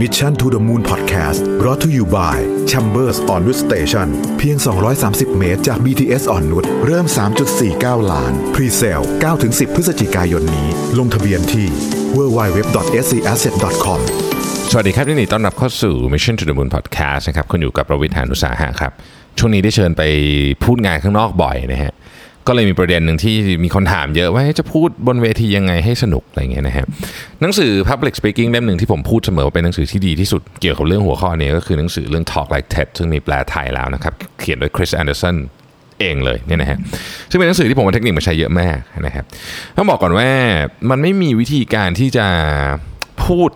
Mission to the Moon Podcast รอ t to you by Chambers on Wood Station เพียง 230 เมตรจาก BTS อ่อนนุชเริ่ม 3.49 ล้าน Pre-sale 9-10 พฤศจิกายนนี้ ลงทะเบียนที่ www.scasset.com สวัสดีครับยินดีต้อนรับเข้าสู่ Mission to the Moon Podcast นะครับคุณอยู่กับประวิทยานุสาหะครับ ช่วงนี้ได้เชิญไปพูดงานข้างนอกบ่อยนะฮะ ก็เลยมีประเด็นหนึ่งที่มีคนถามเยอะว่าจะพูดบนเวทียังไงให้สนุกอะไรเงี้ยนะฮะหนังสือ Public Speaking เล่มหนึ่งที่ผมพูดเสมอว่าเป็นหนังสือที่ดีที่สุดเกี่ยวกับเรื่องหัวข้อนี้ก็คือหนังสือเรื่อง Talk Like TED ซึ่งมีแปลไทยแล้วนะครับเขียนโดย Chris Anderson เองเลยเนี่ยนะฮะซึ่งเป็นหนังสือที่ผมเอาเทคนิคมาใช้เยอะมากนะครับต้องบอกก่อนว่ามันไม่มีวิธีการที่จะพูด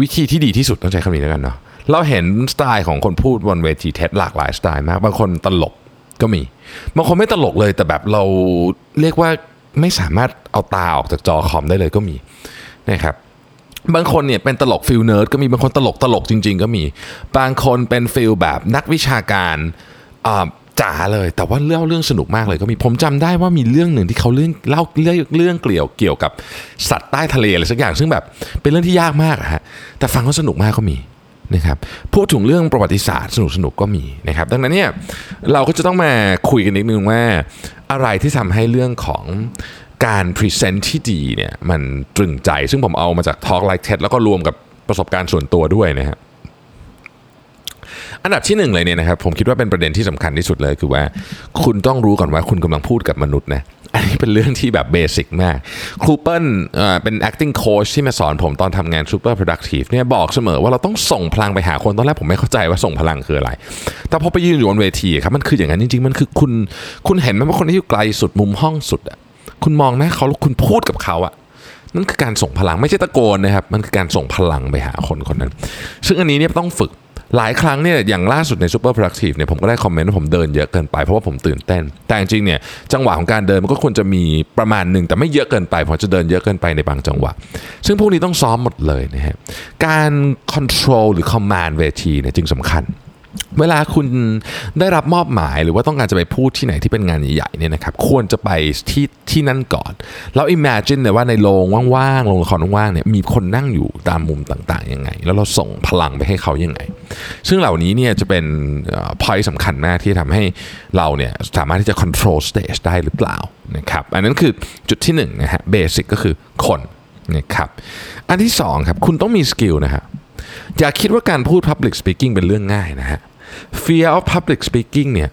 วิธีที่ดีที่สุดต้องใช้คำนี้แล้วกันเนาะเราเห็นสไตล์ของคนพูดบนเวทีเท็ดหลากหลายสไตล์มาก บางคนตลก ก็มีบางคนไม่ตลกเลยแต่แบบเราเรียกว่าไม่สามารถเอาตาออกจากจอคอมได้เลยก็มีนะครับบางคนเนี่ยเป็นตลก feel nerd ก็มีบางคนตลกตลกจริง ๆ ก็มี บางคนเป็น feel แบบนักวิชาการอ่าจ๋าเลย แต่ว่าเล่าเรื่องสนุกมากเลยก็มีผมจำได้ว่ามีเรื่องหนึ่งที่เขาเรื่องเล่าเรื่องเรื่องเกี่ยวเกี่ยวกับสัตว์ใต้ทะเลอะไรสักอย่างซึ่งแบบเป็นเรื่องที่ยากมากอะฮะแต่ฟังเขาสนุกมากก็มี นะครับพูดถึงเรื่องประวัติศาสตร์สนุกสนุกก็มีนะครับ ดังนั้นเนี่ยเราก็จะต้องมาคุยกันนิดนึงว่าอะไรที่ทำให้เรื่องของการ present ที่ดีเนี่ยมันตรึงใจ ซึ่งผมเอามาจาก Talk Like TED แล้วก็รวมกับประสบการณ์ส่วนตัวด้วยนะครับอันดับที่หนึ่งเลยเนี่ยนะครับผมคิดว่าเป็นประเด็นที่สำคัญที่สุดเลยคือว่า คุณต้องรู้ก่อนว่าคุณกำลังพูดกับมนุษย์นะ อันนี้เป็นเรื่องที่แบบ basic มากครูเปิ้ลเป็น acting coach ที่มาสอนผมตอนทำงาน super productive เนี่ยบอกเสมอว่าเราต้องส่งพลังไปหาคนตอนแรกผมไม่เข้าใจว่าส่งพลังคืออะไร แต่พอไปยืนอยู่บนเวทีครับมันคืออย่างนั้นจริงๆ มันคือคุณคุณเห็นไหมว่าคนที่อยู่ไกลสุดมุมห้องสุดอะคุณมองหน้าเขาแล้วคุณพูดกับเขาอะนั่นคือการส่งพลังไม่ใช่ตะโกนนะครับ มันคือการส่งพลังไปหาคนคนนั้น ซึ่งอันนี้เนี่ยต้องฝึก หลายครั้งเนี่ยอย่างล่าสุดใน Super Productive เนี่ยผมก็ได้คอมเมนต์ว่าผมเดินเยอะเกินไปเพราะว่าผมตื่นเต้น แต่จริงเนี่ยจังหวะของการเดินมันก็ควรจะมีประมาณหนึ่งแต่ไม่เยอะเกินไปผมจะเดินเยอะเกินไปในบางจังหวะ ซึ่งพวกนี้ต้องซ้อมหมดเลยนะฮะการ control หรือ command เวทีเนี่ยจึงสำคัญ เวลาคุณได้รับมอบหมายหรือว่าต้องการจะไปพูดที่ไหนที่เป็นงานใหญ่ๆเนี่ยนะครับควรจะไปที่ที่นั่นก่อนแล้ว imagine เลยว่าในโรงว่างๆโรงละครว่างๆเนี่ยมีคนนั่งอยู่ตามมุมต่างๆยังไง แล้วเราส่งพลังไปให้เขายังไง ซึ่งเหล่านี้เนี่ยจะเป็น point สำคัญมากที่ทำให้เราเนี่ยสามารถที่จะ control stage ได้หรือเปล่านะครับอันนั้นคือจุดที่1นะฮะ basic ก็คือคนนะครับอันที่2ครับคุณต้องมี skill นะฮะ อย่าคิดว่าการพูด public speaking เป็นเรื่องง่ายนะฮะ fear of public speaking เนี่ย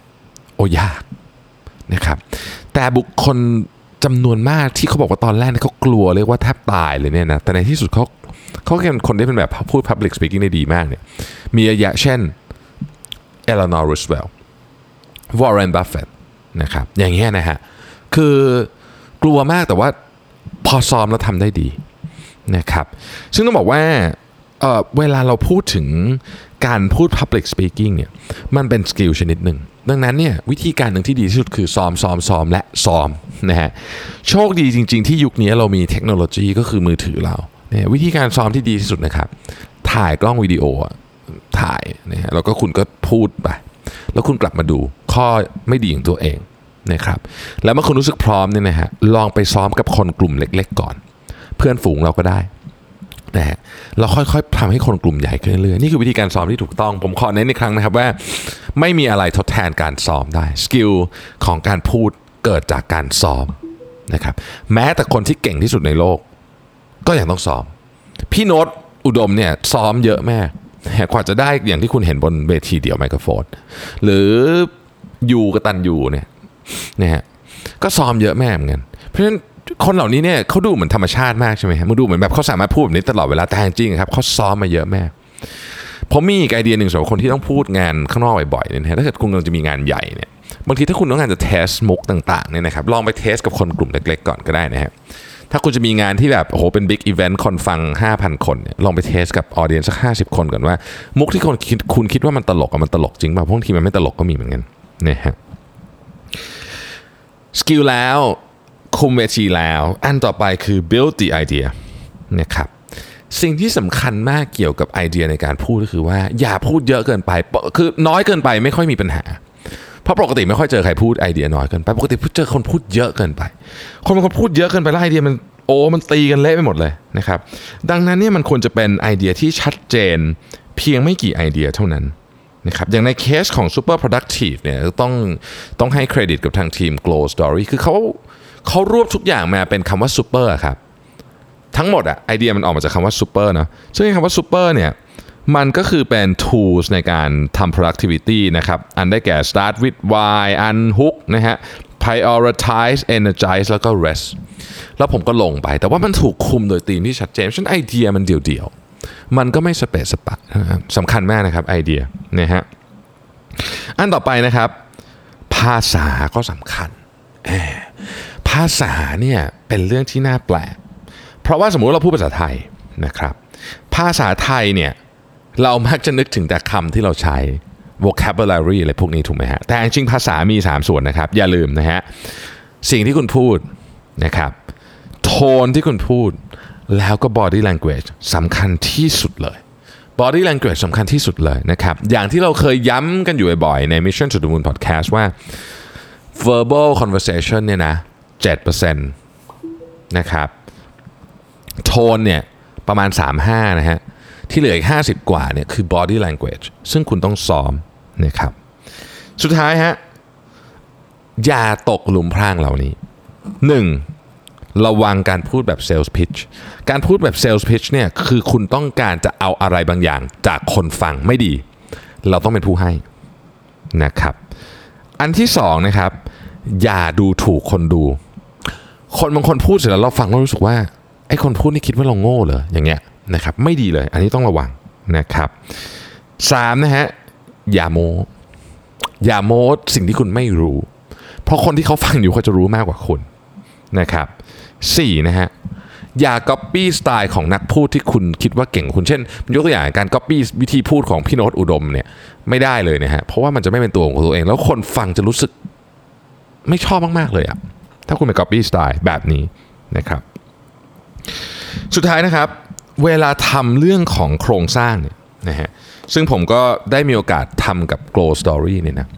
โอ้ยากนะครับแต่บุคคลจำนวนมากที่เขาบอกว่าตอนแรกเขากลัวเรียกว่าแทบตายเลยเนี่ยนะแต่ในที่สุดเขาเขาเป็นคนที่เป็นแบบพูด public speaking ได้ดีมากเนี่ยมีเยอะเช่น Eleanor Roosevelt Warren Buffett นะครับอย่างเงี้ยนะฮะคือกลัวมากแต่ว่าพอซ้อมแล้วทำได้ดีนะครับซึ่งต้องบอกว่า เวลาเราพูดถึงการพูด Public Speaking เนี่ยมันเป็น skill ชนิดหนึ่ง ดังนั้นเนี่ยวิธีการหนึ่งที่ดีที่สุดคือซ้อมซ้อมซ้อมและซ้อมนะฮะโชคดีจริง ๆ ที่ยุคนี้เรามีเทคโนโลยีก็คือมือถือเราเนี่ยวิธีการซ้อมที่ดีที่สุดนะครับ ถ่ายกล้องวิดีโอถ่ายนะฮะแล้วก็คุณก็พูดไป แล้วคุณกลับมาดูข้อไม่ดีของตัวเองนะครับแล้วเมื่อคุณรู้สึกพร้อมเนี่ยนะฮะลองไปซ้อมกับคนกลุ่มเล็ก ๆ ก่อน เพื่อนฝูงเราก็ได้ นะฮะเราค่อยๆทำให้คนกลุ่มใหญ่ขึ้นเรื่อยๆนี่คือวิธีการซ้อมที่ถูกต้อง ผมขอเน้นอีกครั้งนะครับว่า ไม่มีอะไรทดแทนการซ้อมได้สกิลของการพูดเกิดจากการซ้อมนะครับแม้แต่คนที่เก่งที่สุดในโลก ก็ยังต้องซ้อม พี่โน้ตอุดมเนี่ยซ้อมเยอะแม่งกว่าจะได้อย่างที่คุณเห็นบนเวทีเดี่ยวไมโครโฟน หรือยูกตัญญูเนี่ยนะฮะก็ซ้อมเยอะแม่งเหมือนกันเพราะฉะนั้น คนเหล่านี้เนี่ยเขาดูเหมือนธรรมชาติมากใช่ไหมฮะมันดูเหมือนแบบเขาสามารถพูดแบบนี้ตลอดเวลาแต่จริงๆครับเขาซ้อมมาเยอะมากผมมีอีกไอเดียหนึ่งสำหรับคนที่ต้องพูดงานข้างนอกบ่อยๆเนี่ยถ้าเกิดคุณกำลังจะมีงานใหญ่เนี่ยบางทีถ้าคุณต้องการจะ test มุกต่างๆเนี่ยนะครับลองไป test กับคนกลุ่มเล็กๆก่อนก็ได้นะฮะถ้าคุณจะมีงานที่แบบโอ้โหเป็น big event คนฟัง 5,000 คนเนี่ยลองไป test กับ audience สัก 50 คนก่อนว่า มุกที่คนคิดคุณคิดว่ามันตลกอะมันตลกจริงป่ะบางทีมันไม่ตลกก็มีเหมือนกันนะฮะ skill แล้ว คุมเวทีแล้ว อันต่อไปคือ build the idea นะครับสิ่งที่สำคัญมากเกี่ยวกับไอเดียในการพูดก็คือว่าอย่าพูดเยอะเกินไป คือน้อยเกินไปไม่ค่อยมีปัญหา เพราะปกติไม่ค่อยเจอใครพูดไอเดียน้อยเกินไป ปกติเจอคนพูดเยอะเกินไป คนบางคนพูดเยอะเกินไปแล้วไอเดียมันโโอ้มันตีกันเละไปหมดเลยนะครับ ดังนั้นเนี่ยมันควรจะเป็นไอเดียที่ชัดเจน เพียงไม่กี่ไอเดียเท่านั้นนะครับอย่างในเคสของ Super Productive เนี่ยต้องต้องให้เครดิตกับทางทีม Glow Story คือเขา เขารวบทุกอย่างมาเป็นคำว่า Super ครับทั้งหมดอะไอเดียมันออกมาจากคำว่า Super นะซึ่งคำว่า Super เนี่ยมันก็คือเป็น tools ในการทำ productivity นะครับ อันได้แก่ start with why unhook นะฮะ prioritize energize แล้วก็ rest แล้วผมก็ลงไป แต่ว่ามันถูกคุมโดยทีมที่ชัดเจนฉันไอเดียมันเดี่ยวๆ มันก็ไม่สเปซสปะสำคัญมากนะครับไอเดียนะฮะ อันต่อไปนะครับ ภาษาก็สำคัญ ภาษาเนี่ยเป็นเรื่องที่น่าแปลก เพราะว่าสมมุติเราพูดภาษาไทยนะครับ ภาษาไทยเนี่ยเรามักจะนึกถึงแต่คำที่เราใช้ vocabulary อะไรพวกนี้ถูกไหมฮะ แต่จริงภาษามี 3 ส่วนนะครับ อย่าลืมนะฮะ สิ่งที่คุณพูดนะครับโทนที่คุณพูด แล้วก็ body language สำคัญที่สุดเลย body language สำคัญที่สุดเลยนะครับ อย่างที่เราเคยย้ำกันอยู่บ่อยๆ ใน Mission to the Moon Podcast ว่า verbal conversation เนี่ยนะ 7%นะครับโทนเนี่ยประมาณ 35นะฮะที่เหลืออีก 50 กว่าเนี่ยคือ body language ซึ่งคุณต้องซ้อมนะครับสุดท้ายฮะอย่าตกหลุมพรางเหล่านี้ 1. ระวังการพูดแบบ sales pitch การพูดแบบ sales pitch เนี่ยคือคุณต้องการจะเอาอะไรบางอย่างจากคนฟังไม่ดี เราต้องเป็นผู้ให้นะครับ อันที่สองนะครับอย่าดูถูกคนดู คนบางคนพูดเสร็จแล้วเราฟังแล้วรู้สึกว่าไอ้คนพูดนี่คิดว่าเราโง่เหรออย่างเงี้ยนะครับไม่ดีเลยอันนี้ต้องระวังนะครับสามนะฮะอย่าโมอย่าโม้สิ่งที่คุณไม่รู้ เพราะคนที่เขาฟังอยู่เขาจะรู้มากกว่าคุณนะครับสี่นะฮะอย่าก๊อปปี้สไตล์ของนักพูดที่คุณคิดว่าเก่งคุณเช่นยกตัวอย่างการก๊อปปี้วิธีพูดของพี่โน้ตอุดมเนี่ยไม่ได้เลยนะฮะเพราะว่ามันจะไม่เป็นตัวของตัวเอง แล้วคนฟังจะรู้สึกไม่ชอบมากๆเลยอะ ถ้าคุณไปก๊อปปี้สไตล์แบบนี้นะครับสุดท้ายนะครับเวลาทำเรื่องของโครงสร้างเนี่ยนะฮะซึ่งผมก็ได้มีโอกาสทำกับ Glow Story เนี่ยนะ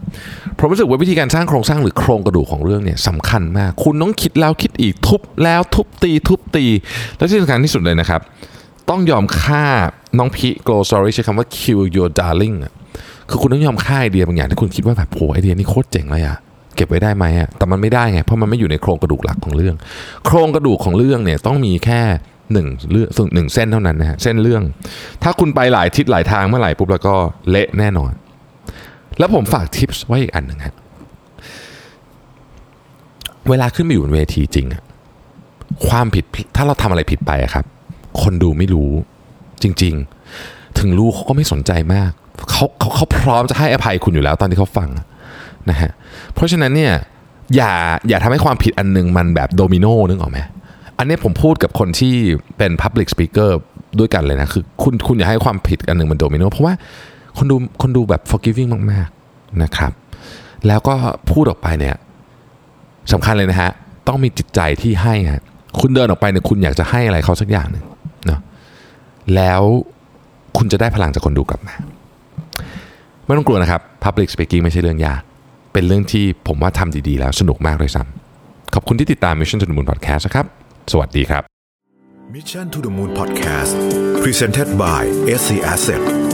ผมรู้สึกว่าวิธีการสร้างโครงสร้างหรือโครงกระดูกของเรื่องเนี่ยสำคัญมาก คุณต้องคิดแล้วคิดอีกทุบแล้วทุบตี ทุบตี และที่สำคัญที่สุดเลยนะครับ ต้องยอมฆ่าน้องพี Glow Story ใช้คำว่า kill your darling อะคือคุณต้องยอมฆ่าไอเดียบางอย่างที่คุณคิดว่าแบบโหไอเดียนี่โคตรเจ๋งเลยอะ เก็บไว้ได้ไหมอะแต่มันไม่ได้ไงเพราะมันไม่อยู่ในโครงกระดูกหลักของเรื่อง โครงกระดูกของเรื่องเนี่ยต้องมีแค่หนึ่งเรื่องหนึ่งเส้นเท่านั้นนะฮะเส้นเรื่อง ถ้าคุณไปหลายทิศหลายทางเมื่อไหร่ปุ๊บแล้วก็เละแน่นอน แล้วผมฝากทิปส์ไว้อีกอันหนึ่งฮะเวลาขึ้นไปอยู่บนเวทีจริงอะความผิดถ้าเราทำอะไรผิดไปอะครับ คนดูไม่รู้จริง ๆ ถึงรู้เขาก็ไม่สนใจมากเขาเขาเขาพร้อมจะให้อภัยคุณอยู่แล้วตอนที่เขาฟัง นะฮะเพราะฉะนั้นเนี่ยอย่าอย่าทำให้ความผิดอันหนึงมันแบบโดมิโนนึกออกไหมอันนี้ผมพูดกับคนที่เป็น Public Speaker ด้วยกันเลยนะคือคุณคุณอย่าให้ความผิดอันหนึ่งมันโดมิโนเพราะว่าคนดูคนดูแบบ forgiving มากๆนะครับ แล้วก็พูดออกไปเนี่ยสำคัญเลยนะฮะต้องมีจิตใจที่ให้ฮะคุณเดินออกไปเนี่ยคุณอยากจะให้อะไรเขาสักอย่างหนึ่งเนาะแล้วคุณจะได้พลังจากคนดูกลับมา ไม่ต้องกลัวนะครับ Public Speaking ไม่ใช่เรื่องยาก เป็นเรื่องที่ผมว่าทำดีๆ แล้วสนุกมากเลยซ้ำขอบคุณที่ติดตาม Mission to the Moon Podcast นะครับ สวัสดีครับ Mission to the Moon Podcast Presented by SC Asset